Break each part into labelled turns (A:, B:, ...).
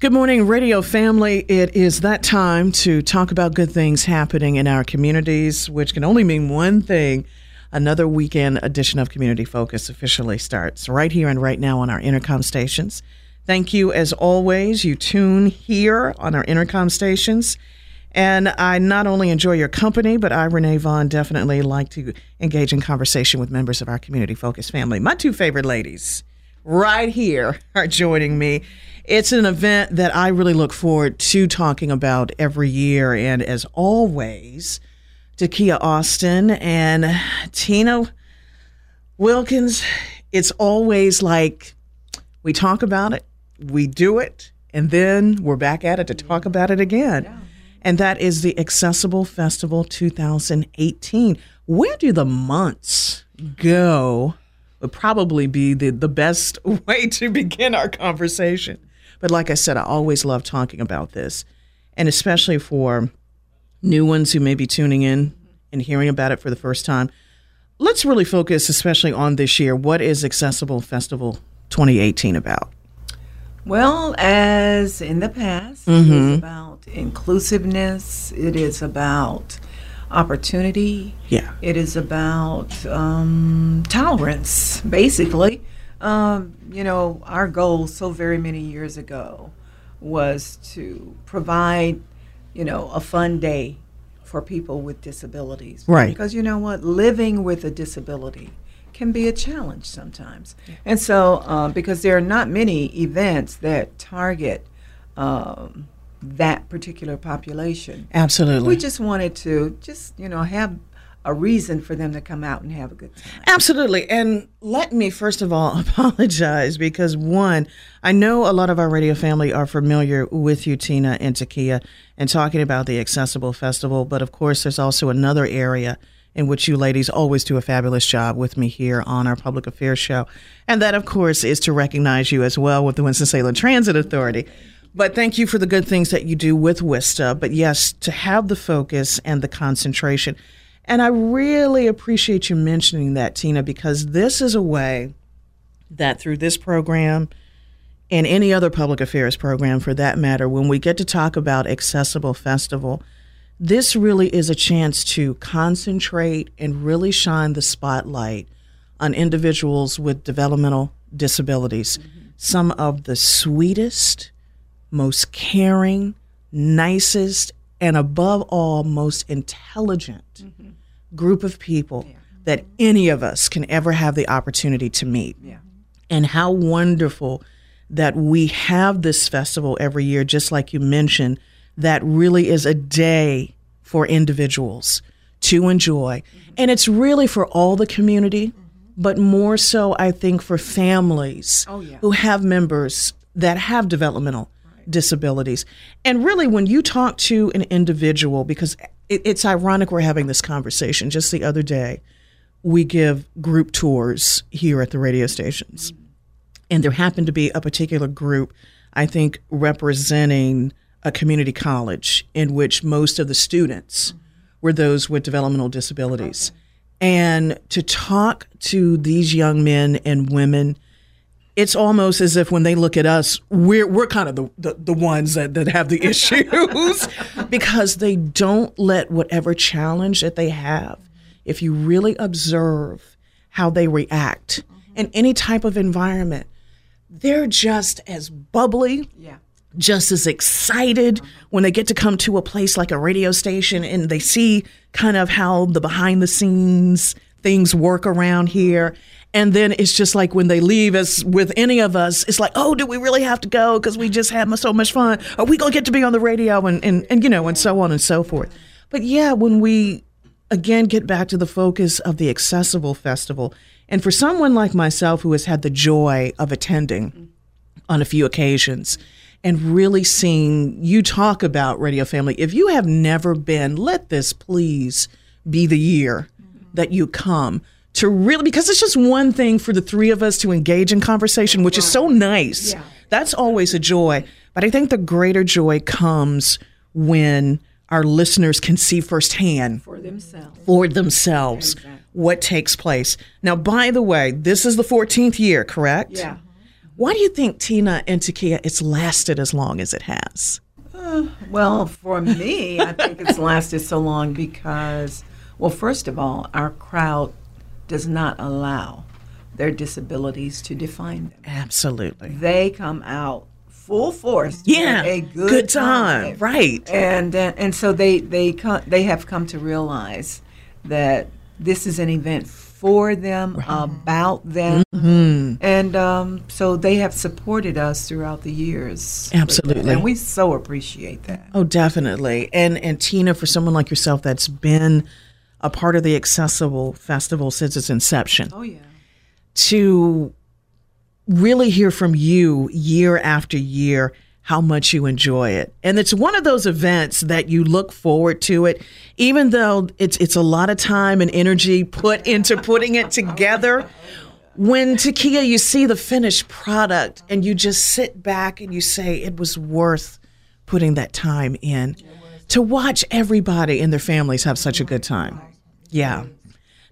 A: Good morning, radio family. It is that time to talk about good things happening in our communities, which can only mean one thing. Another weekend edition of Community Focus officially starts right here and right now on our Entercom stations. Thank you, as always. You tune here on our Entercom stations. And I not only enjoy your company, but I, Renee Vaughn, definitely like to engage in conversation with members of our community focused family. My two favorite ladies right here are joining me. It's an event that I really look forward to talking about every year. And as always, Takia Austin and Tina Wilkins, it's always like we talk about it, we do it, and then we're back at it to talk about it again. Yeah. And that is the Accessible Festival 2018. Where do the months go? Would probably be the, the best way to begin our conversation. But like I said, I always love talking about this, and especially for new ones who may be tuning in and hearing about it for the first time. Let's really focus, especially on this year. What is Accessible Festival 2018 about?
B: Well, as in the past, mm-hmm. it is about inclusiveness. It is about opportunity.
A: Yeah.
B: It is about um, tolerance, basically. Um, you know, our goal so very many years ago was to provide, you know, a fun day for people with disabilities.
A: Right.
B: Because you know what? Living with a disability can be a challenge sometimes. Yeah. And so, uh, because there are not many events that target um, that particular population.
A: Absolutely.
B: We just wanted to just, you know, have a reason for them to come out and have a good time.
A: Absolutely. And let me first of all apologize because one, I know a lot of our radio family are familiar with you, Tina and Takia, and talking about the Accessible Festival, but of course there's also another area in which you ladies always do a fabulous job with me here on our public affairs show. And that, of course, is to recognize you as well with the Winston-Salem Transit Authority. But thank you for the good things that you do with WISTA. But yes, to have the focus and the concentration. And I really appreciate you mentioning that, Tina, because this is a way that through this program and any other public affairs program for that matter, when we get to talk about Accessible Festival, this really is a chance to concentrate and really shine the spotlight on individuals with developmental disabilities. Mm-hmm. Some of the sweetest, most caring, nicest, and above all, most intelligent mm-hmm. Group of people yeah. that any of us can ever have the opportunity to meet.
B: Yeah.
A: And how wonderful that we have this festival every year, just like you mentioned, that really is a day for individuals to enjoy. Mm-hmm. And it's really for all the community, mm-hmm. but more so, I think, for families
B: oh, yeah.
A: who have members that have developmental right. disabilities. And really, when you talk to an individual, because it, it's ironic we're having this conversation, just the other day, we give group tours here at the radio stations. And there happened to be a particular group, I think, representing a community college in which most of the students were those with developmental disabilities. And to talk to these young men and women, it's almost as if when they look at us, we're, we're kind of the, the, the ones that, that have the issues because they don't let whatever challenge that they have, if you really observe how they react in mm-hmm. any type of environment, they're just as bubbly.
B: Yeah
A: just as excited mm-hmm. when they get to come to a place like a radio station and they see kind of how the behind the scenes things work around here. And then it's just like when they leave, as with any of us, it's like, oh, do we really have to go because we just had so much fun? Are we going to get to be on the radio and, and, and, you know, and so on and so forth. But yeah, when we again get back to the focus of the Accessible Festival, and for someone like myself who has had the joy of attending on a few occasions, and really seeing you talk about Radio Family. If you have never been, let this please be the year that you come to really, because it's just one thing for the three of us to engage in conversation, which is so nice.
B: Yeah.
A: That's always a joy. But I think the greater joy comes when our listeners can see firsthand
B: for themselves.
A: for themselves what takes place. Now, by the way, this is the 14th year, correct?
B: Yeah.
A: Why do you think Tina and Takia it's lasted as long as it has?
B: Uh, well, for me, I think it's lasted so long because, well, first of all, our crowd does not allow their disabilities to define them.
A: Absolutely.
B: They come out full force.
A: Yeah.
B: a good,
A: time. Right.
B: and uh, and so they they co- they have come to realize that this is an event for them about them
A: Mm-hmm.
B: and um, so they have supported us throughout the years.
A: Absolutely.
B: and we so appreciate that
A: Oh, definitely. And and Tina, for someone like yourself that's been a part of the Accessible Festival since its inception,
B: oh yeah
A: to really hear from you year after year how much you enjoy it. And it's one of those events that you look forward to it even though it's it's a lot of time and energy put into putting it together. When Takia you see the finished product and you just sit back and you say it was worth putting that time in to watch everybody and their families have such a good time. Yeah.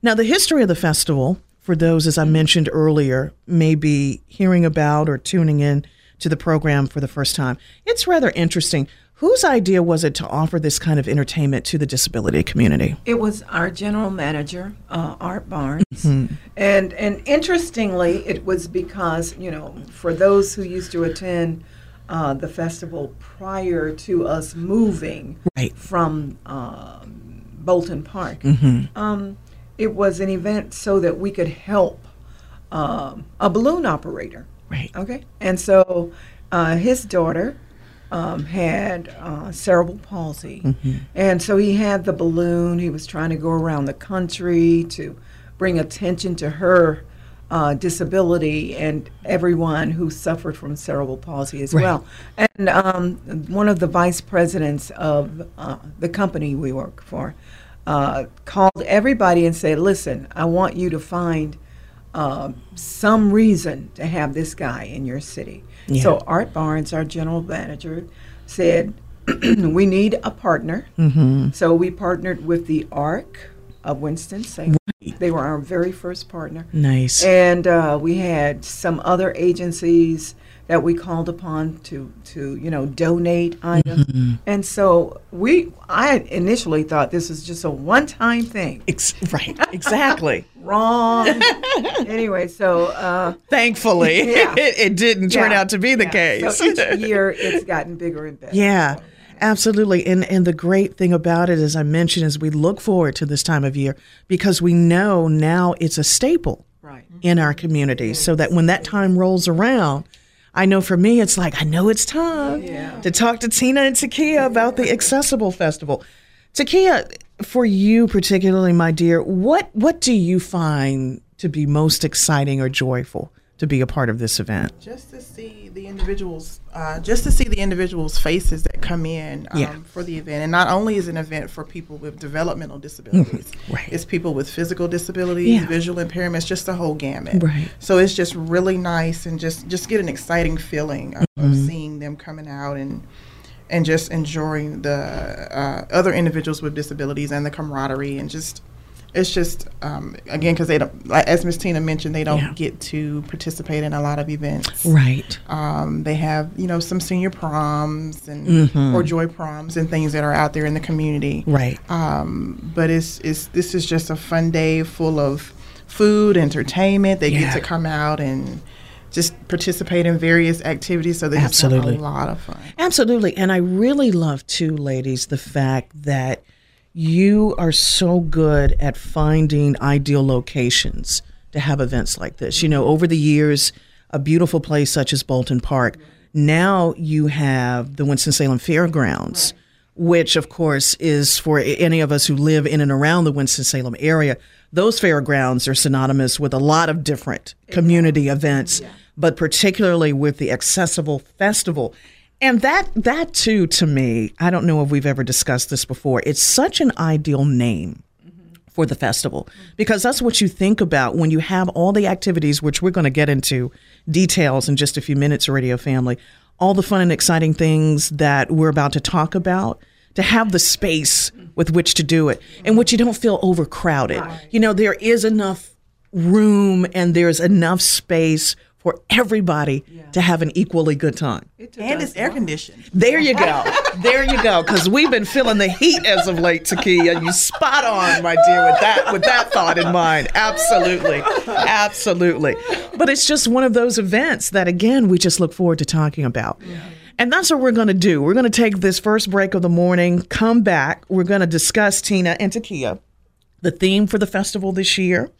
A: Now, the history of the festival, for those, as I mentioned earlier, may be hearing about or tuning in to the program for the first time, it's rather interesting. Whose idea was it to offer this kind of entertainment to the disability community?
B: It was our general manager, uh, Art Barnes, and and interestingly, it was because you know for those who used to attend uh, the festival prior to us moving
A: Right.
B: from um, Bolton Park, um, it was an event so that we could help um, a balloon operator.
A: Right.
B: Okay, and so uh, his daughter um, had uh, cerebral palsy, and so he had the balloon. He was trying to go around the country to bring attention to her uh, disability and everyone who suffered from cerebral palsy as well. And um, one of the vice presidents of uh, the company we work for uh, called everybody and said, "Listen, I want you to find." uh, some reason to have this guy in your city.
A: Yeah.
B: So Art Barnes, our general manager, said, "We need a partner."
A: Mm-hmm.
B: So we partnered with the ARC of Winston Salem. They were our very first partner,
A: Nice.
B: and uh, we had some other agencies that we called upon to to you know donate items.
A: Mm-hmm.
B: And so we, I initially thought this was just a one-time thing.
A: Ex- right. Exactly.
B: Wrong. anyway, so. Uh,
A: Thankfully,
B: Yeah.
A: it, it didn't turn
B: Yeah,
A: out to be the
B: yeah.
A: case.
B: So each year it's gotten bigger and better.
A: Yeah, absolutely. And and the great thing about it, as I mentioned, is we look forward to this time of year because we know now it's a staple
B: Right.
A: in our community. So that when that time rolls around, I know for me, it's like I know it's time
B: Yeah.
A: to talk to Tina and Takia about the Accessible Festival. Takia, for you particularly, my dear, what what do you find to be most exciting or joyful to be a part of this event?
C: just to see the individuals uh, just to see the individuals faces that come in um,
A: Yeah.
C: for the event and not only is it an event for people with developmental disabilities
A: Right.
C: it's people with physical disabilities
A: Yeah.
C: visual impairments just the whole gamut
A: Right.
C: so it's just really nice and just just get an exciting feeling of, of
A: Mm-hmm.
C: seeing them coming out and and just enjoying the uh, other individuals with disabilities and the camaraderie and just it's just um, again because they don't like as miss tina mentioned they don't
A: Yeah.
C: get to participate in a lot of events
A: Right.
C: um, they have, you know, some senior proms and or joy proms and things that are out there in the community.
A: Right.
C: Um, but it's it's this is just a fun day full of food, entertainment. They
A: Yeah.
C: get to come out and just participate in various activities. So they
A: Absolutely.
C: a lot of fun.
A: Absolutely. And I really love, too, ladies, the fact that you are so good at finding ideal locations to have events like this. You know, over the years, a beautiful place such as Bolton Park, now you have the Winston-Salem Fairgrounds. Which, of course, is for any of us who live in and around the Winston-Salem area. Those fairgrounds are synonymous with a lot of different community events, but particularly with the Accessible Festival. And that that too to me, I don't know if we've ever discussed this before. It's such an ideal name for the festival. Because that's what you think about when you have all the activities which we're going to get into details in just a few minutes radio family. All the fun and exciting things that we're about to talk about to have the space with which to do it in which you don't feel overcrowded. You know there is enough room and there's enough space for everybody to have an equally good time
C: And it's air conditioned.
A: there you go. There you go. Because we've been feeling the heat as of late, Takia. You spot on, my dear, with that with that thought in mind. Absolutely, absolutely. But it's just one of those events that, again, we just look forward to talking about. And that's what we're going to do. We're going to take this first break of the morning, come back. We're going to discuss Tina and Takia, the theme for the festival this year.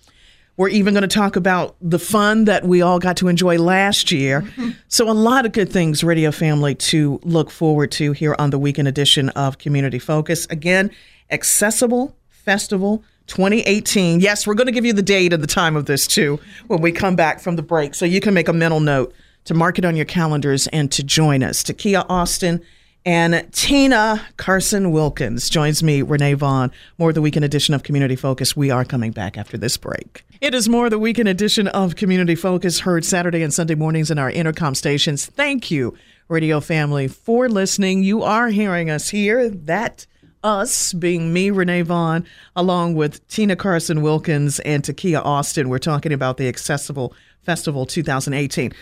A: We're even going to talk about the fun that we all got to enjoy last year. So, a lot of good things, Radio Family, to look forward to here on the weekend edition of Community Focus. Again, Accessible Festival 2018. Yes, we're going to give you the date and the time of this too when we come back from the break. So, you can make a mental note to mark it on your calendars and to join us. Takia Austin and Tina Carson Wilkins joins me, Renee Vaughn. More the weekend edition of Community Focus. We are coming back after this break. It is more the weekend edition of Community Focus, heard Saturday and Sunday mornings in our Entercom stations. Thank you, radio family, for listening. You are hearing us here. That us being me, Renee Vaughn, along with Tina Carson Wilkins and Takia Austin. We're talking about the Accessible Festival 2018.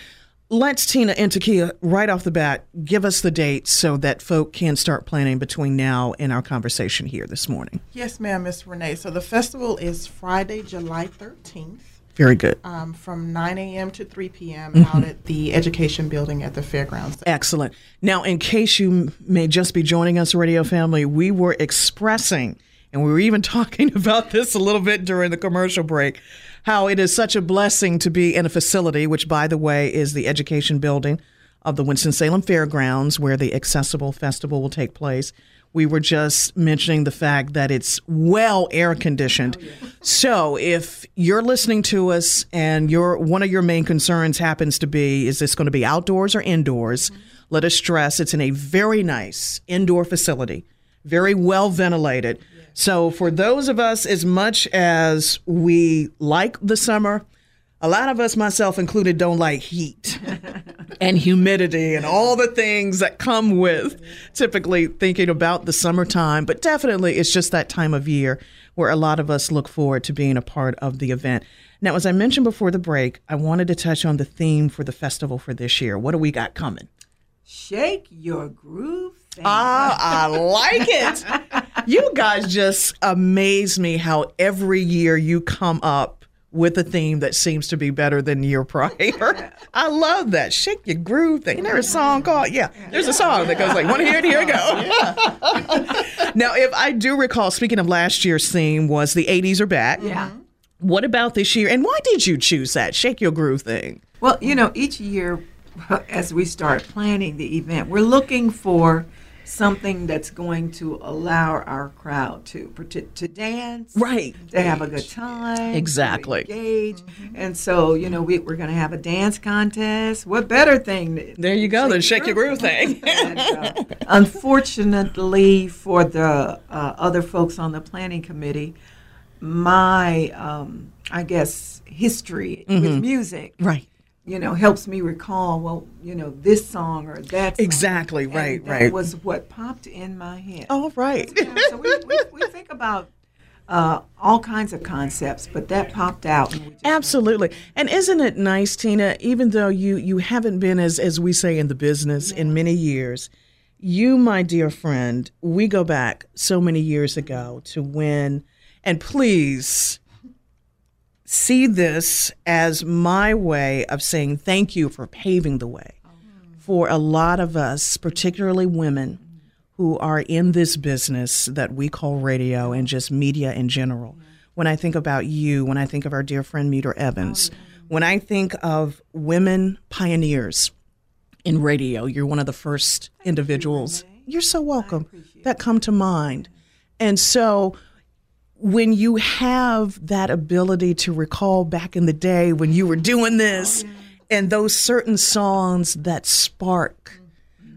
A: Let's, Tina and Takia, right off the bat, give us the date so that folk can start planning between now and our conversation here this morning.
C: Yes, ma'am, Miss Renee. So the festival is Friday, July 13th.
A: Very good.
C: Um, from 9 a.m. to 3 p.m.
A: Mm-hmm.
C: out at the Education Building at the Fairgrounds.
A: Excellent. Now, in case you may just be joining us, Radio Family, we were expressing, and we were even talking about this a little bit during the commercial break, how it is such a blessing to be in a facility, which, by the way, is the Education Building of the Winston-Salem Fairgrounds, where the Accessible Festival will take place. We were just mentioning the fact that it's well air conditioned. Oh, so if you're listening to us and your one of your main concerns happens to be is this going to be outdoors or indoors, mm-hmm. let us stress it's in a very nice indoor facility, very well ventilated. So for those of us as much as we like the summer, a lot of us, myself included, don't like heat and humidity and all the things that come with typically thinking about the summertime. But definitely, it's just that time of year where a lot of us look forward to being a part of the event. Now, as I mentioned before the break, I wanted to touch on the theme for the festival for this year. What do we got coming?
B: Shake your groove. Thing.
A: Ah, I like it. you guys just amaze me how every year you come up with a theme that seems to be better than the year prior. I love that. Shake your groove thing. Isn't there a song called? Yeah, there's a song that goes like, "Want to hear it? Here it go." now, if I do recall, speaking of last year's theme, was the '80s are back.
B: yeah. Mm-hmm.
A: What about this year? And why did you choose that "Shake Your Groove" thing?
B: Well, you know, each year as we start planning the event, we're looking for something that's going to allow our crowd to to dance,
A: Right.
B: to have a good time, to
A: Exactly.
B: engage. And so, you know, we, we're going to have a dance contest. What better thing?
A: There you go. The "Shake Your Groove" thing.
B: And, uh, unfortunately for the uh, other folks on the planning committee, my, um, I guess, history with music,
A: right.
B: You know, helps me recall, well, you know, this song or that song.
A: Exactly.
B: And
A: Right.
B: that
A: right.
B: was what popped in my head.
A: All right.
B: Yeah, so we, we, we think about uh, all kinds of concepts, but that popped out. And we just
A: Absolutely. And isn't it nice, Tina, even though you you haven't been as as we say in the business in many years, you, my dear friend, we go back so many years ago to when and please see this as my way of saying thank you for paving the way for a lot of us, particularly women who are in this business that we call radio and just media in general. When I think about you, when I think of our dear friend Meter Evans, when I think of women pioneers in radio, you're one of the first individuals. You're so welcome that come to mind. And so when you have that ability to recall back in the day when you were doing this and those certain songs that spark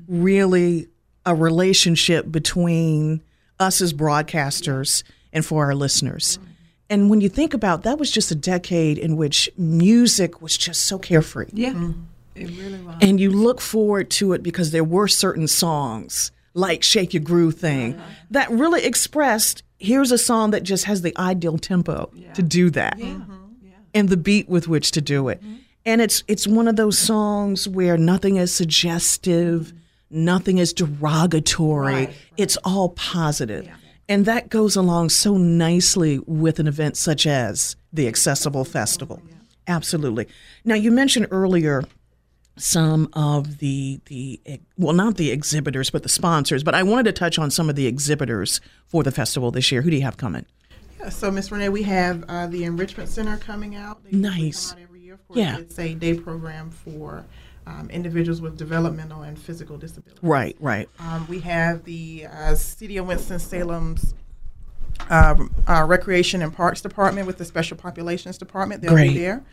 A: really a relationship between us as broadcasters and for our listeners. And when you think about that was just a decade in which music was just so carefree.
B: Yeah, mm-hmm. it really was.
A: And you look forward to it because there were certain songs like Shake Your Groove thing uh-huh. that really expressed here's a song that just has the ideal tempo to do that mm-hmm. and the beat with which to do it. Mm-hmm. And it's it's one of those songs where nothing is suggestive, mm-hmm. nothing is derogatory. It's all positive. And that goes along so nicely with an event such as the Accessible Festival. Absolutely. Now you mentioned earlier some of the the well not the exhibitors but the sponsors but i wanted to touch on some of the exhibitors for the festival this year who do you have coming
C: Yeah, so Miss Renee, we have uh, the Enrichment Center coming out. They
A: Nice.
C: Come out every year. Of course,
A: Yeah.
C: It's a day program for um, individuals with developmental and physical disabilities.
A: right right
C: Um, we have the uh, City of Winston Salem's uh, uh, Recreation and Parks Department with the Special Populations Department. They'll
A: Great.
C: be there.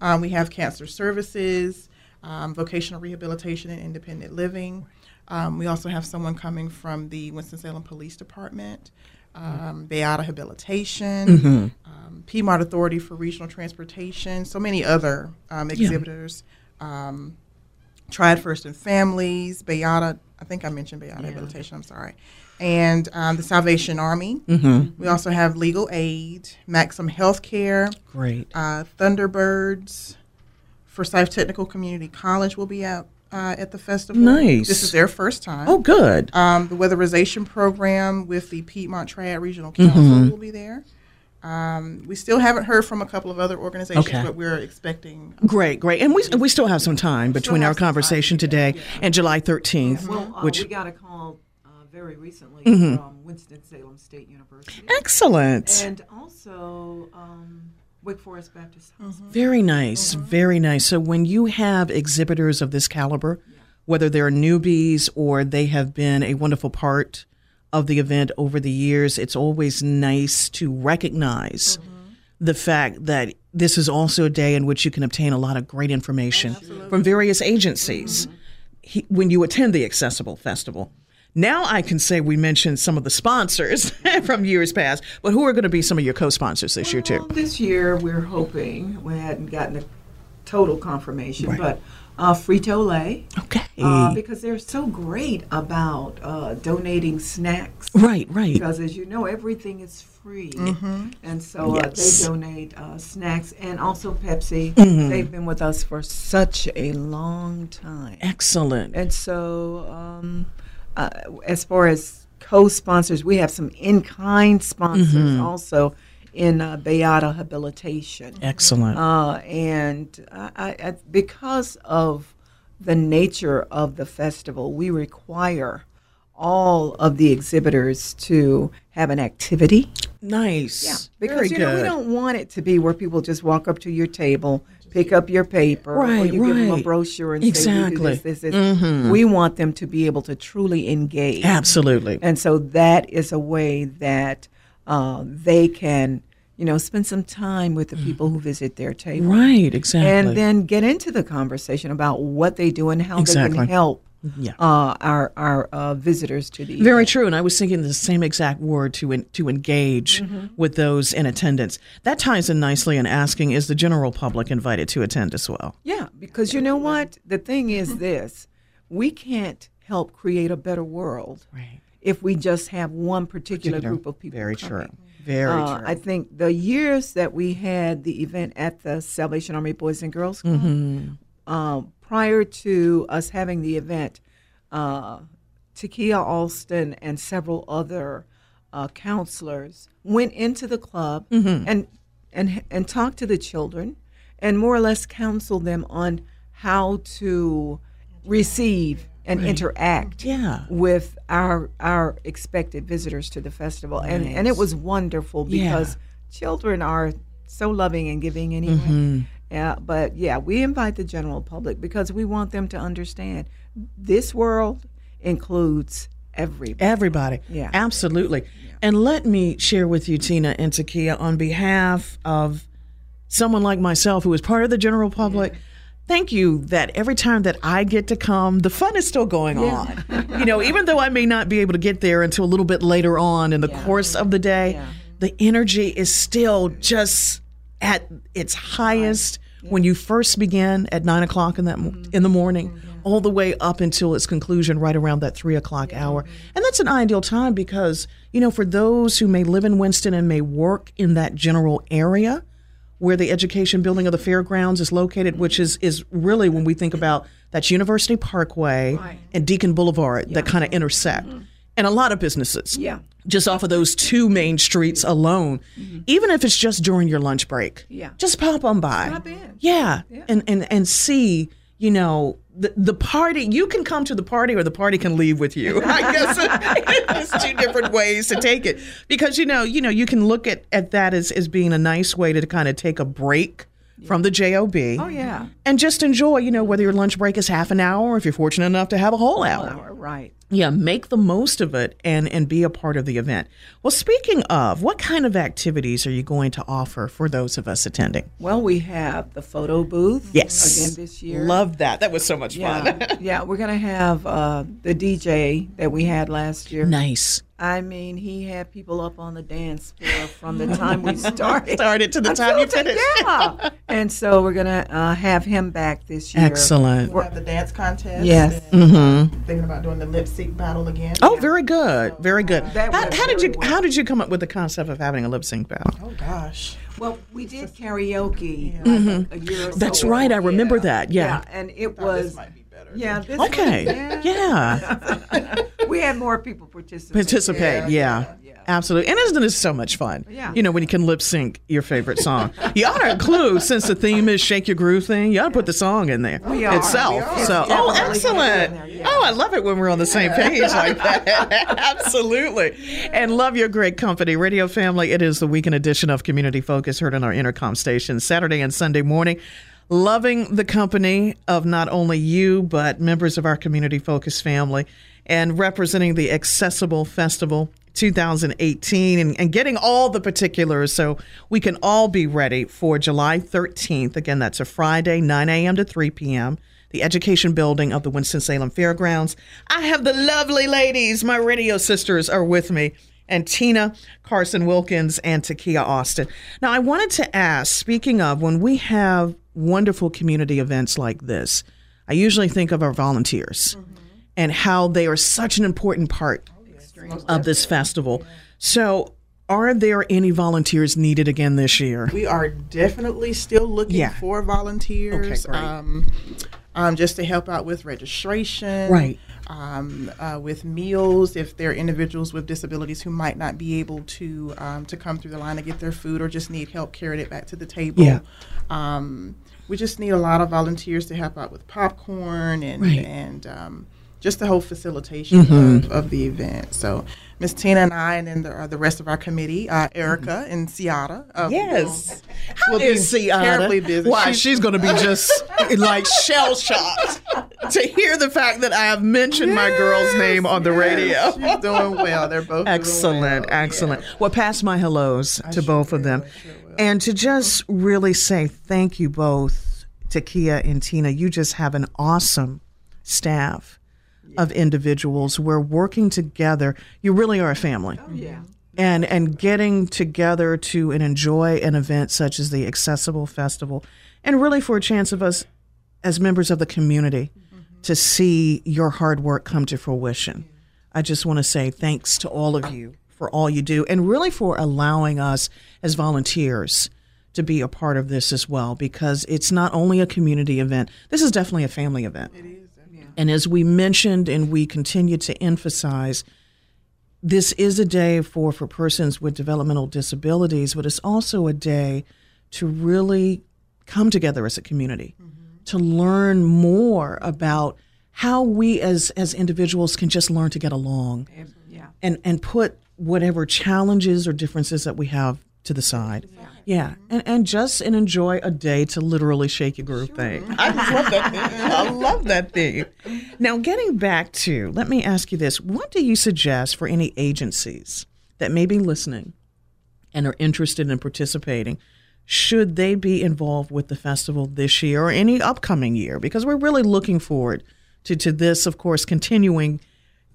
C: Um, we have Cancer Services, um, Vocational Rehabilitation and Independent Living. Um, we also have someone coming from the Winston Salem Police Department. Um, Beata Habilitation, um, Piedmont Authority for Regional Transportation, so many other um, exhibitors. Um, Triad First and Families, Beata, I think I mentioned Beata Habilitation, I'm sorry, and um, the Salvation Army.
A: Mm-hmm.
C: We also have Legal Aid, Maxim Healthcare,
A: great
C: uh, Thunderbirds, Forsyth Technical Community College will be out uh, at the festival.
A: Nice.
C: This is their first time.
A: oh good
C: Um, the weatherization program with the Piedmont Triad Regional Council
A: Mm-hmm.
C: will be there. Um, we still haven't heard from a couple of other organizations,
A: Okay.
C: but we're expecting
A: great great and we, we still have some time between our
C: some time,
A: conversation today and july 13th
B: well, uh,
A: which
B: we got a call uh, very recently
A: Mm-hmm.
B: from Winston-Salem State University.
A: excellent
B: And also um, Wake Forest Baptist Hospital. Mm-hmm.
A: Very nice, mm-hmm. very nice. So when you have exhibitors of this caliber, whether they're newbies or they have been a wonderful part of the event over the years, it's always nice to recognize mm-hmm. the fact that this is also a day in which you can obtain a lot of great information from various agencies he, when you attend the Accessible Festival. Now I can say we mentioned some of the sponsors from years past, but who are going to be some of your co-sponsors this year too?
B: This year we're hoping we hadn't gotten a total confirmation, but uh, Frito Lay,
A: Okay.
B: uh, because they're so great about uh, donating snacks.
A: Right, right.
B: Because as you know, everything is free, and so uh,
A: Mm-hmm. Yes.
B: they donate uh, snacks and also Pepsi.
A: Mm-hmm.
B: They've been with us for such a long time,
A: Excellent.
B: and so um, uh, as far as co-sponsors, we have some in-kind sponsors
A: Mm-hmm.
B: also in uh, Beata Habilitation.
A: Excellent.
B: Uh, and I, I, because of the nature of the festival, we require all of the exhibitors to have an activity.
A: nice.
B: Yeah, because
A: Very
B: you
A: good.
B: know we don't want it to be where people just walk up to your table, pick up your paper, or
A: Right,
B: you give them a brochure and say,
A: Exactly. Mm-hmm.
B: "We this, this, this." We want them to be able to truly engage.
A: Absolutely.
B: And so that is a way that uh, they can, you know, spend some time with the people who visit their table.
A: Right, exactly.
B: And then get into the conversation about what they do and how they can help
A: Yeah.
B: uh, our our uh, visitors to the
A: Very
B: event.
A: true, and I was thinking the same exact word to en- to engage
B: Mm-hmm.
A: with those in attendance. That ties in nicely in asking: Is the general public invited to attend as well?
B: Yeah, because you know what? The thing is this: we can't help create a better world
A: Right.
B: if we just have one particular group of people.
A: Very
B: coming.
A: true. Very
B: Uh,
A: true.
B: I think the years that we had the event at the Salvation Army Boys and Girls Club,
A: Mm-hmm.
B: Um, prior to us having the event, uh, Takia Alston and several other uh, counselors went into the club
A: Mm-hmm.
B: and and and talked to the children and more or less counseled them on how to receive and interact
A: Yeah.
B: with our our expected visitors to the festival and and it was wonderful
A: Yeah.
B: because children are so loving and giving anyway
A: Mm-hmm.
B: Yeah but yeah we invite the general public because we want them to understand this world includes everybody
A: Everybody.
B: Yeah.
A: Absolutely. And let me share with you, Tina and Takia, on behalf of someone like myself who is part of the general public, thank you that every time that I get to come, the fun is still going on. you know, even though I may not be able to get there until a little bit later on in the course of the day,
B: Yeah.
A: the energy is still just at its highest when you first begin at nine o'clock in that mo- in the morning, all the way up until its conclusion, right around that three o'clock hour. And that's an ideal time because you know, for those who may live in Winston and may work in that general area where the education building of the fairgrounds is located, which is is really when we think about that's University Parkway and Deacon Boulevard that kind of intersect, mm-hmm. and a lot of businesses.
B: Yeah.
A: Just off of those two main streets alone, even if it's just during your lunch break,
B: Yeah.
A: just pop on by.
B: Stop in.
A: Yeah, and and and see, you know, the the party. You can come to the party, or the party can leave with you. I guess it's two different ways to take it because you know, you know, you can look at at that as as being a nice way to kind of take a break from the job.
B: Oh yeah.
A: And just enjoy, you know, whether your lunch break is half an hour or if you're fortunate enough to have a whole hour.
B: Flower, right.
A: Yeah, make the most of it and and be a part of the event. Well, speaking of, what kind of activities are you going to offer for those of us attending?
B: Well, we have the photo booth.
A: Yes.
B: Again this year.
A: Love that. That was so much fun.
B: Yeah, yeah. We're gonna have uh, the DJ that we had last year.
A: nice.
B: I mean, he had people up on the dance floor from the time we started.
A: Started to the time you
B: Until-
A: finished.
B: Yeah. and so we're gonna uh, have him back this year.
A: Excellent.
C: We'll have the dance contest.
B: Yes.
C: and Thinking about doing the lip sync battle again.
A: Oh, very good. Very good.
B: That
A: How,
B: went
A: how did you
B: well.
A: how did you come up with the concept of having a lip sync battle?
C: Oh gosh.
B: Well, we did karaoke like a, a year or so mm-hmm.
A: That's
B: ago.
A: right. I remember that. Yeah.
B: and it
C: Thought this
B: was
C: might be better.
B: yeah. This
A: Okay.
B: was-
A: Yeah.
B: we had more people participate.
A: Participate. Yeah.
B: Yeah.
A: Absolutely. And isn't it so much fun?
B: Yeah.
A: You know, when you can lip sync your favorite song. You ought to include, since the theme is Shake Your Groove thing, you ought to put the song in there
B: We are.
A: itself.
B: We are.
A: So, oh,
B: definitely gonna be
A: excellent.
B: yeah.
A: Oh, I love it when we're on the same page like that. Absolutely. And love your great company. Radio Family, it is the weekend edition of Community Focus heard on our Entercom station Saturday and Sunday morning. Loving the company of not only you, but members of our Community Focus family and representing the Accessible Festival 2018 and, and getting all the particulars so we can all be ready for July 13th. Again, that's a Friday, 9 a.m. to 3 p.m the education building of the Winston-Salem Fairgrounds. I have the lovely ladies, my radio sisters are with me, and Tina Carson Wilkins and Takia Austin. Now, I wanted to ask, speaking of, when we have wonderful community events like this, I usually think of our volunteers mm-hmm. and how they are such an important part of this festival. So, are there any volunteers needed again this year?
C: We are definitely still looking
A: Yeah.
C: for volunteers.
A: Okay, great.
C: Um, um, just to help out with registration.
A: Right.
C: Um, uh, with meals, if there are individuals with disabilities who might not be able to um, to come through the line to get their food or just need help carrying it back to the table.
A: Yeah.
C: Um, we just need a lot of volunteers to help out with popcorn and
A: Right.
C: and um, just the whole facilitation of, of the event. So Miss Tina and I, and then the, uh, the rest of our committee, uh, Erica and Ciata. Uh,
A: Yes. How Ciata?
C: terribly busy.
A: Why
C: She's-
A: she's going to be just like shell shocked to hear the fact that I have mentioned my girl's name on the radio.
C: She's doing well. They're both
A: Excellent,
C: well.
A: excellent. Well, pass my hellos to both of them. And to just really say thank you both Takia and Tina. You just have an awesome staff of individuals. We're working together. You really are a family.
B: Oh, yeah.
A: And and getting together to and enjoy an event such as the Accessible Festival and really for a chance of us as members of the community mm-hmm. to see your hard work come to fruition. I just want to say thanks to all of you for all you do and really for allowing us as volunteers to be a part of this as well because it's not only a community event, this is definitely a family event. It is. And as we mentioned and we continue to emphasize, this is a day for, for persons with developmental disabilities, but it's also a day to really come together as a community, mm-hmm. to learn more about how we as, as individuals can just learn to get along.
B: Yeah.
A: and, and put whatever challenges or differences that we have to the side. Yeah, and, and just and enjoy a day to literally shake your groove thing. I love that thing. I love that thing. Now, getting back to, let me ask you this: What do you suggest for any agencies that may be listening and are interested in participating should they be involved with the festival this year or any upcoming year? Because we're really looking forward to, to this, of course, continuing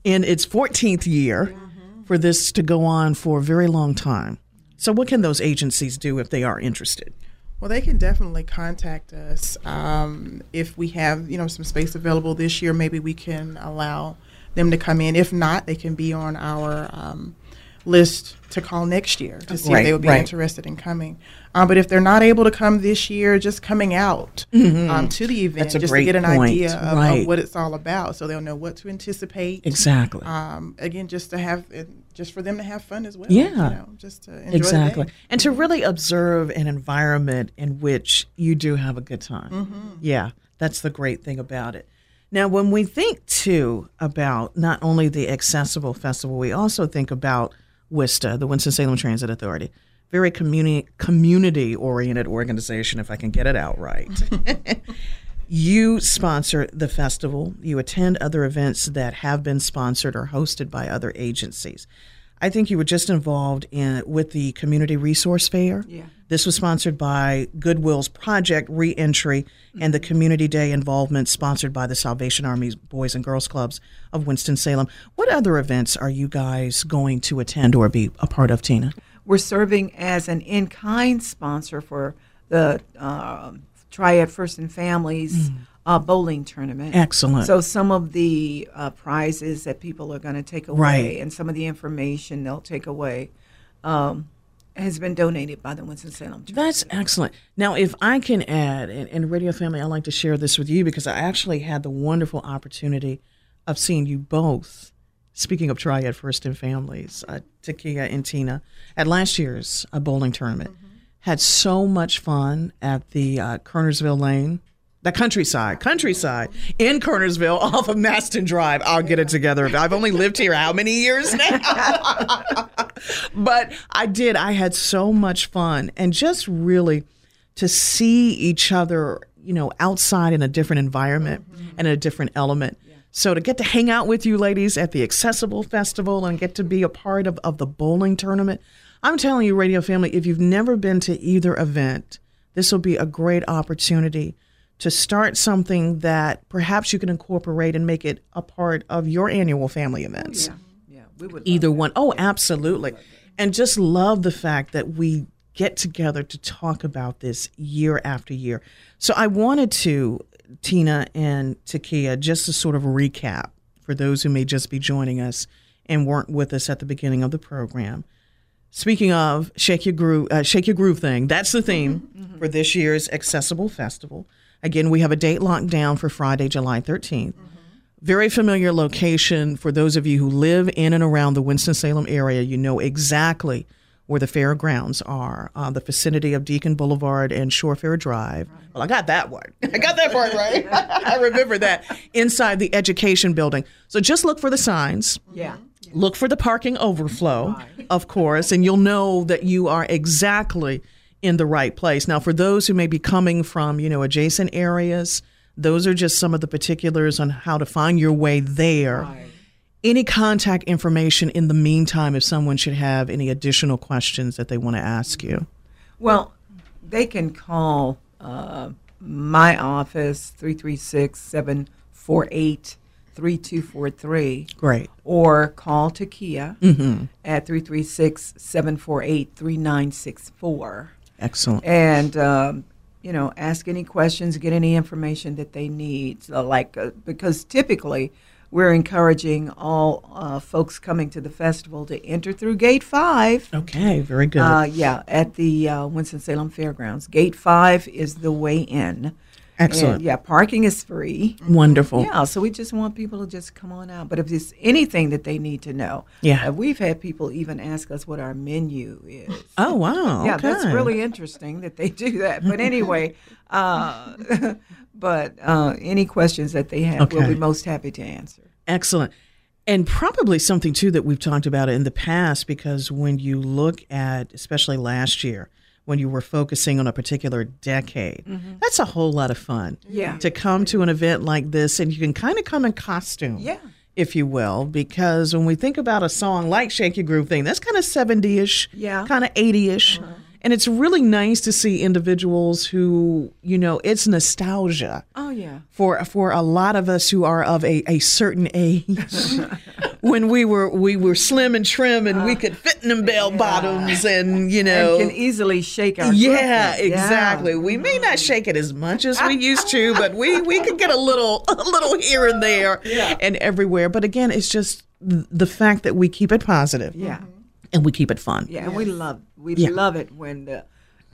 A: in its 14th year mm-hmm. for this to go on for a very long time. So, what can those agencies do if they are interested?
C: Well, they can definitely contact us um, if we have, you know, some space available this year. Maybe we can allow them to come in. If not, they can be on our um, list to call next year to see
A: Right,
C: if they would be
A: right.
C: interested in coming. Um, but if they're not able to come this year, just coming out um, to the event
A: Mm-hmm.
C: Just to get an
A: point.
C: idea of, of what it's all about, so they'll know what to anticipate.
A: Exactly.
C: Um, again, just to have, it, just for them to have fun as well.
A: Yeah.
C: you know, just to enjoy
A: exactly. And to really observe an environment in which you do have a good time.
C: Mm-hmm.
A: Yeah, that's the great thing about it. Now, when we think too about not only the Accessible Festival, we also think about WISTA, the Winston-Salem Transit Authority. Very community community oriented organization, if I can get it out right. you sponsor the festival. You attend other events that have been sponsored or hosted by other agencies. I think you were just involved in with the community resource fair.
B: Yeah.
A: This was sponsored by Goodwill's Project Reentry and the Community Day involvement sponsored by the Salvation Army Boys and Girls Clubs of Winston-Salem. What other events are you guys going to attend or be a part of, Tina?
B: We're serving as an in kind sponsor for the um Triad First and Families uh, bowling tournament.
A: Excellent.
B: So some of the uh, prizes that people are going to take away
A: Right.
B: and some of the information they'll take away um, has been donated by the Winston-Salem Church.
A: That's excellent. Now, if I can add, and, and Radio Family, I'd like to share this with you because I actually had the wonderful opportunity of seeing you both. Speaking of Triad First and Families, uh, Takia and Tina, at last year's uh, bowling tournament, had so much fun at the uh, Kernersville Lane, the countryside, countryside in Kernersville off of Maston Drive. I'll get it together. I've only lived here how many years now? but I did. I had so much fun and just really to see each other, you know, outside in a different environment and a different element. So to get to hang out with you ladies at the Accessible Festival and get to be a part of, of the bowling tournament, I'm telling you, Radio Family, if you've never been to either event, this will be a great opportunity to start something that perhaps you can incorporate and make it a part of your annual family events
B: Yeah, yeah, we would.
A: either
B: that.
A: one. Oh, absolutely. And just love the fact that we get together to talk about this year after year. So I wanted to, Tina and Takia, just to sort of recap for those who may just be joining us and weren't with us at the beginning of the program. Speaking of Shake Your Groove, uh, Shake Your Groove thing, that's the theme for this year's Accessible Festival. Again, we have a date locked down for Friday, July 13th. Very familiar location for those of you who live in and around the Winston-Salem area. You know exactly where the fairgrounds are, uh, the vicinity of Deacon Boulevard and Shorefair Drive. Well, I got that one. I got that part right. I remember that inside the education building. So just look for the signs.
B: Yeah.
A: Look for the parking overflow, of course, and you'll know that you are exactly in the right place. Now, for those who may be coming from, you know, adjacent areas, those are just some of the particulars on how to find your way there. Any contact information in the meantime if someone should have any additional questions that they want to ask you.
B: Well, they can call uh, my office 336 748 3243
A: Great.
B: or call Takia
A: Mm-hmm.
B: at 336 748 3964
A: Excellent.
B: and um, you know ask any questions get any information that they need so like uh, because typically we're encouraging all uh, folks coming to the festival to enter through gate five
A: Okay, very good.
B: uh, yeah at the uh, winston-salem fairgrounds gate five is the way in
A: Excellent.
B: And, yeah parking is free
A: Wonderful.
B: yeah, so we just want people to just come on out. But if there's anything that they need to know,
A: Yeah.
B: uh, we've had people even ask us what our menu is.
A: Oh, wow.
B: Yeah,
A: okay.
B: that's really interesting that they do that. But anyway, uh, but uh, any questions that they have, we'll be most happy to answer.
A: Excellent. And probably something too that we've talked about in the past because when you look at, especially last year, when you were focusing on a particular decade, that's a whole lot of fun.
B: Mm-hmm. Yeah.
A: To come to an event like this and you can kind of come in costume.
B: Yeah.
A: If you will, because when we think about a song like Shake Your Groove thing, that's kind of 70 ish,
B: Yeah.
A: kind of 80 ish. And it's really nice to see individuals who, you know, it's nostalgia
B: Oh yeah.
A: for for a lot of us who are of a, a certain age when we were we were slim and trim and we could fit in them bell bottoms and you know
B: And can easily shake our
A: yeah, exactly. We may not shake it as much as we used to, but we we could get a little a little here and there and everywhere. But again, it's just the fact that we keep it positive
B: Yeah.
A: and we keep it fun.
B: Yeah, and we love we
A: Yeah.
B: love it when the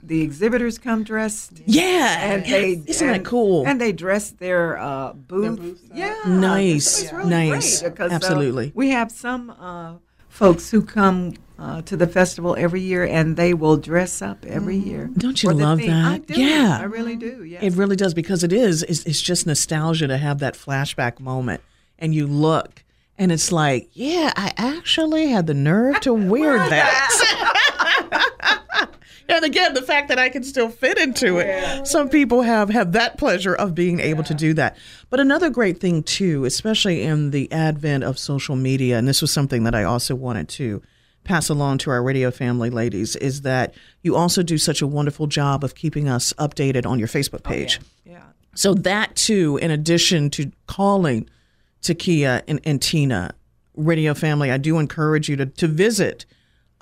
B: the exhibitors come dressed.
A: Yeah,
B: And they
A: isn't that cool?
B: And they dress their uh, booth.
C: booths up.
B: yeah,
A: Nice,
B: it's really
A: nice.
B: great because, uh,
A: Absolutely.
B: we have some uh, folks who come uh, to the festival every year, and they will dress up every year.
A: Mm-hmm. Don't you love
B: theme. I
A: that?
B: do.
A: Yeah.
B: I really do. Yes.
A: It really does because it is. It's, it's just nostalgia to have that flashback moment, and you look, and it's like, yeah, I actually had the nerve to wear that. and again, the fact that I can still fit into it. Some people have have that pleasure of being able to do that. But another great thing too, especially in the advent of social media, and this was something that I also wanted to pass along to our radio family ladies is that you also do such a wonderful job of keeping us updated on your Facebook oh, page.
B: yeah.
A: So that too, in addition to calling Takia and, and Tina, Radio Family, I do encourage you to, to visit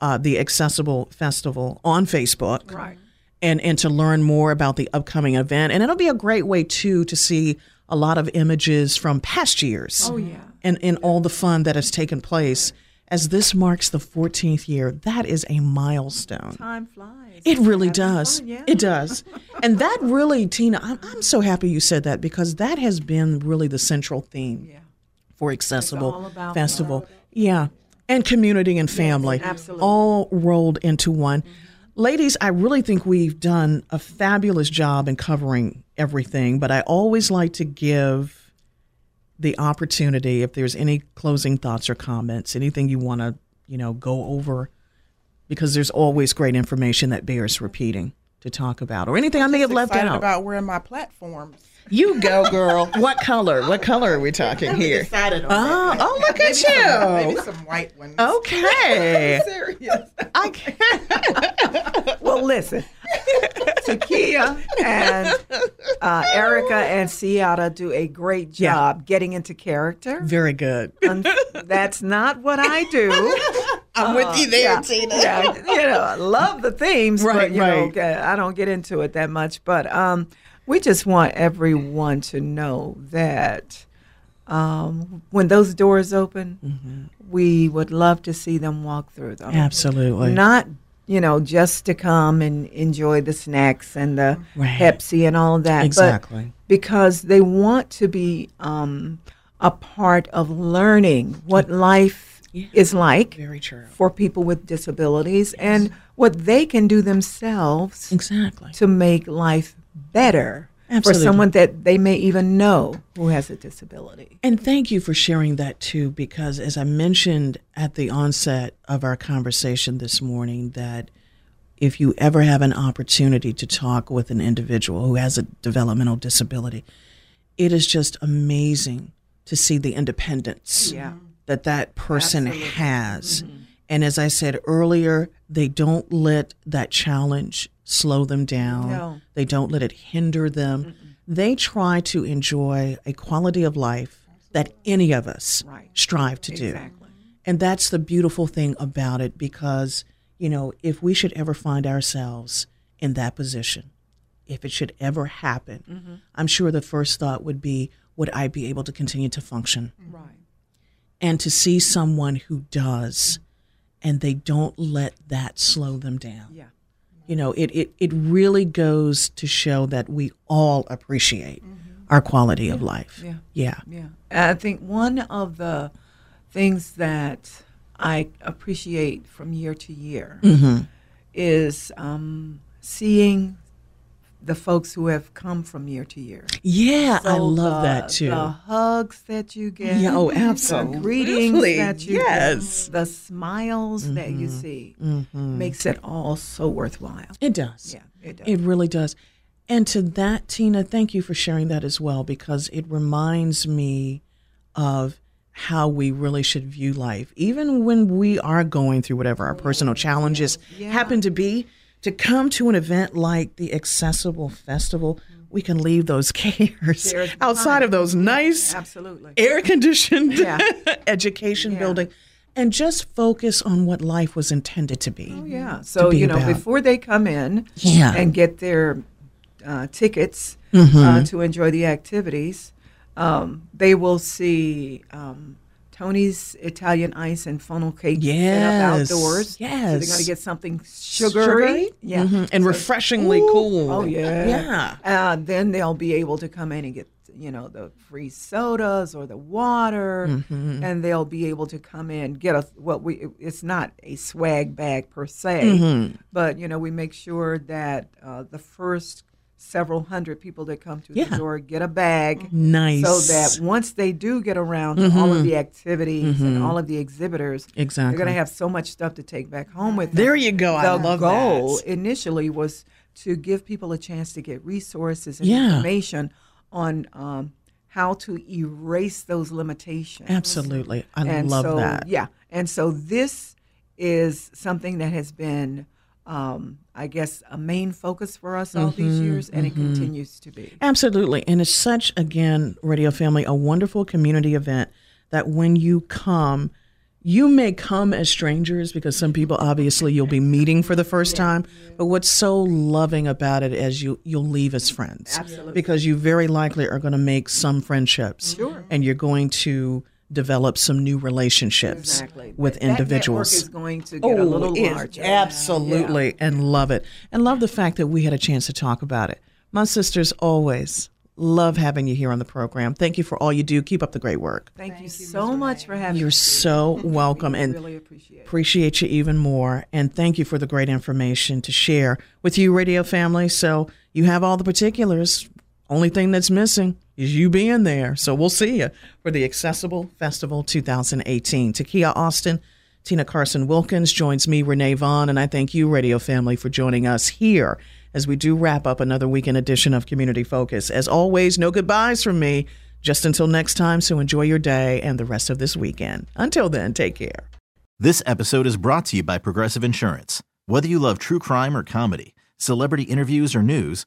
A: uh, the Accessible Festival on Facebook.
B: Right.
A: And, and to learn more about the upcoming event. And it'll be a great way too to see a lot of images from past years.
B: Oh yeah.
A: And, and all the fun that has taken place. As this marks the 14th year, that is a milestone.
B: Time flies.
A: It really does.
B: fun, yeah.
A: It does. And that really, Tina, I'm, I'm so happy you said that because that has been really the central theme
B: Yeah.
A: for Accessible Festival. Yeah. And community and family.
B: absolutely.
A: All rolled into one. Ladies, I really think we've done a fabulous job in covering everything, but I always like to give the opportunity if there's any closing thoughts or comments, anything you want to, you know, go over because there's always great information that bears repeating to talk about or anything I may have left out.
C: about wearing my platforms.
A: you go, girl. what color? What color are we talking here?
C: Decided on
A: Oh, oh, look at
C: Maybe
A: you.
C: Maybe some white ones.
A: Okay.
C: Serious.
A: I can't.
B: Well, listen. Takia and uh, Erica and Ciara do a great job getting into character.
A: Very good.
B: And that's not what I do.
A: I'm with you there,
B: yeah,
A: Tina.
B: yeah, you know, I love the themes,
A: Right,
B: but you
A: right.
B: know, I don't get into it that much. But um, we just want everyone to know that um, when those doors open,
A: Mm-hmm.
B: we would love to see them walk through them.
A: Absolutely.
B: Not, you know, just to come and enjoy the snacks and the
A: Right.
B: Pepsi and all of that.
A: Exactly.
B: But because they want to be um, a part of learning what life is like
A: Very true.
B: for people with disabilities and what they can do themselves
A: Exactly.
B: to make life better
A: Absolutely.
B: for someone that they may even know who has a disability.
A: And thank you for sharing that too, because as I mentioned at the onset of our conversation this morning, that if you ever have an opportunity to talk with an individual who has a developmental disability, it is just amazing to see the independence
B: Yeah.
A: That that person has. And as I said earlier, they don't let that challenge slow them down.
B: No.
A: They don't let it hinder them. They try to enjoy a quality of life that any of us
B: Right.
A: strive to do. And that's the beautiful thing about it because, you know, if we should ever find ourselves in that position, if it should ever happen, I'm sure the first thought would be, would I be able to continue to function?
B: Right.
A: And to see someone who does and they don't let that slow them down.
B: Yeah.
A: You know, it, it, it really goes to show that we all appreciate our quality of life.
B: Yeah.
A: Yeah.
B: Yeah. I think one of the things that I appreciate from year to year is um, seeing the folks who have come from year to year.
A: Yeah, I love
B: the-
A: that too.
B: The hugs that you get.
A: Yeah, oh, absolutely.
B: The greetings that you
A: Yes.
B: get. The smiles that you mm-hmm. see mm-hmm. makes it all so worthwhile.
A: It does.
B: Yeah, it does.
A: It really does. And to that, Tina, thank you for sharing that as well because it reminds me of how we really should view life, even when we are going through whatever our personal challenges happen to be. To come to an event like the Accessible Festival, we can leave those cares outside of those nice
B: Absolutely.
A: air conditioned
B: Yeah.
A: education
B: Yeah.
A: building and just focus on what life was intended to be.
B: Oh, yeah. So,
A: be
B: you know,
A: about.
B: before they come in
A: Yeah.
B: and get their uh, tickets
A: Mm-hmm.
B: uh, to enjoy the activities, um, they will see um, Tony's Italian ice and funnel cake
A: Yes.
B: outdoors. So they're going to get something sugary. Yeah.
A: Mhm. And refreshingly
B: Ooh.
A: cool.
B: Oh, yeah.
A: Yeah.
B: Uh, then they'll be able to come in and get, you know, the free sodas or the water,
A: Mm-hmm.
B: and they'll be able to come in get a what we. It's not a swag bag per se,
A: Mm-hmm.
B: but you know, we make sure that uh, the first several hundred people that come to
A: Yeah.
B: the door get a bag.
A: Nice.
B: So that once they do get around to all of the activities and all of the exhibitors,
A: exactly.
B: they're going to have so much stuff to take back home with them
A: There you go. I
B: the
A: love
B: goal
A: that.
B: initially was to give people a chance to get resources and
A: Yeah.
B: information on um, how to erase those limitations.
A: Absolutely. I
B: and
A: love
B: so,
A: that.
B: Yeah, and so this is something that has been, um, I guess, a main focus for us all these
A: Mm-hmm,
B: years, and it continues to be.
A: Absolutely. And it's such, again, Radio Family, a wonderful community event that when you come, you may come as strangers because some people obviously you'll be meeting for the first time. But what's so loving about it is you you'll leave as friends.
B: Absolutely.
A: Because you very likely are going to make some friendships.
B: Sure.
A: And you're going to develop some new relationships
B: Exactly.
A: with
B: That- that network
A: individuals.
B: is going to get a oh,
A: little
B: larger.
A: Absolutely. And love it. And love the fact that we had a chance to talk about it. My sisters always love having you here on the program. Thank you for all you do. Keep up the great work.
B: Thank, you so much for having
A: You're
B: me.
A: so welcome and
B: really appreciate
A: appreciate you even more. And thank you for the great information to share with you, radio family. So you have all the particulars. Only thing that's missing is you being there. So we'll see you for the Accessible Festival 2018. Takia Austin, Tina Carson Wilkins joins me, Renee Vaughn, and I thank you, radio family, for joining us here as we do wrap up another weekend edition of Community Focus. As always, no goodbyes from me. Just until next time, so enjoy your day and the rest of this weekend. Until then, take care.
D: This episode is brought to you by Progressive Insurance. Whether you love true crime or comedy, celebrity interviews or news,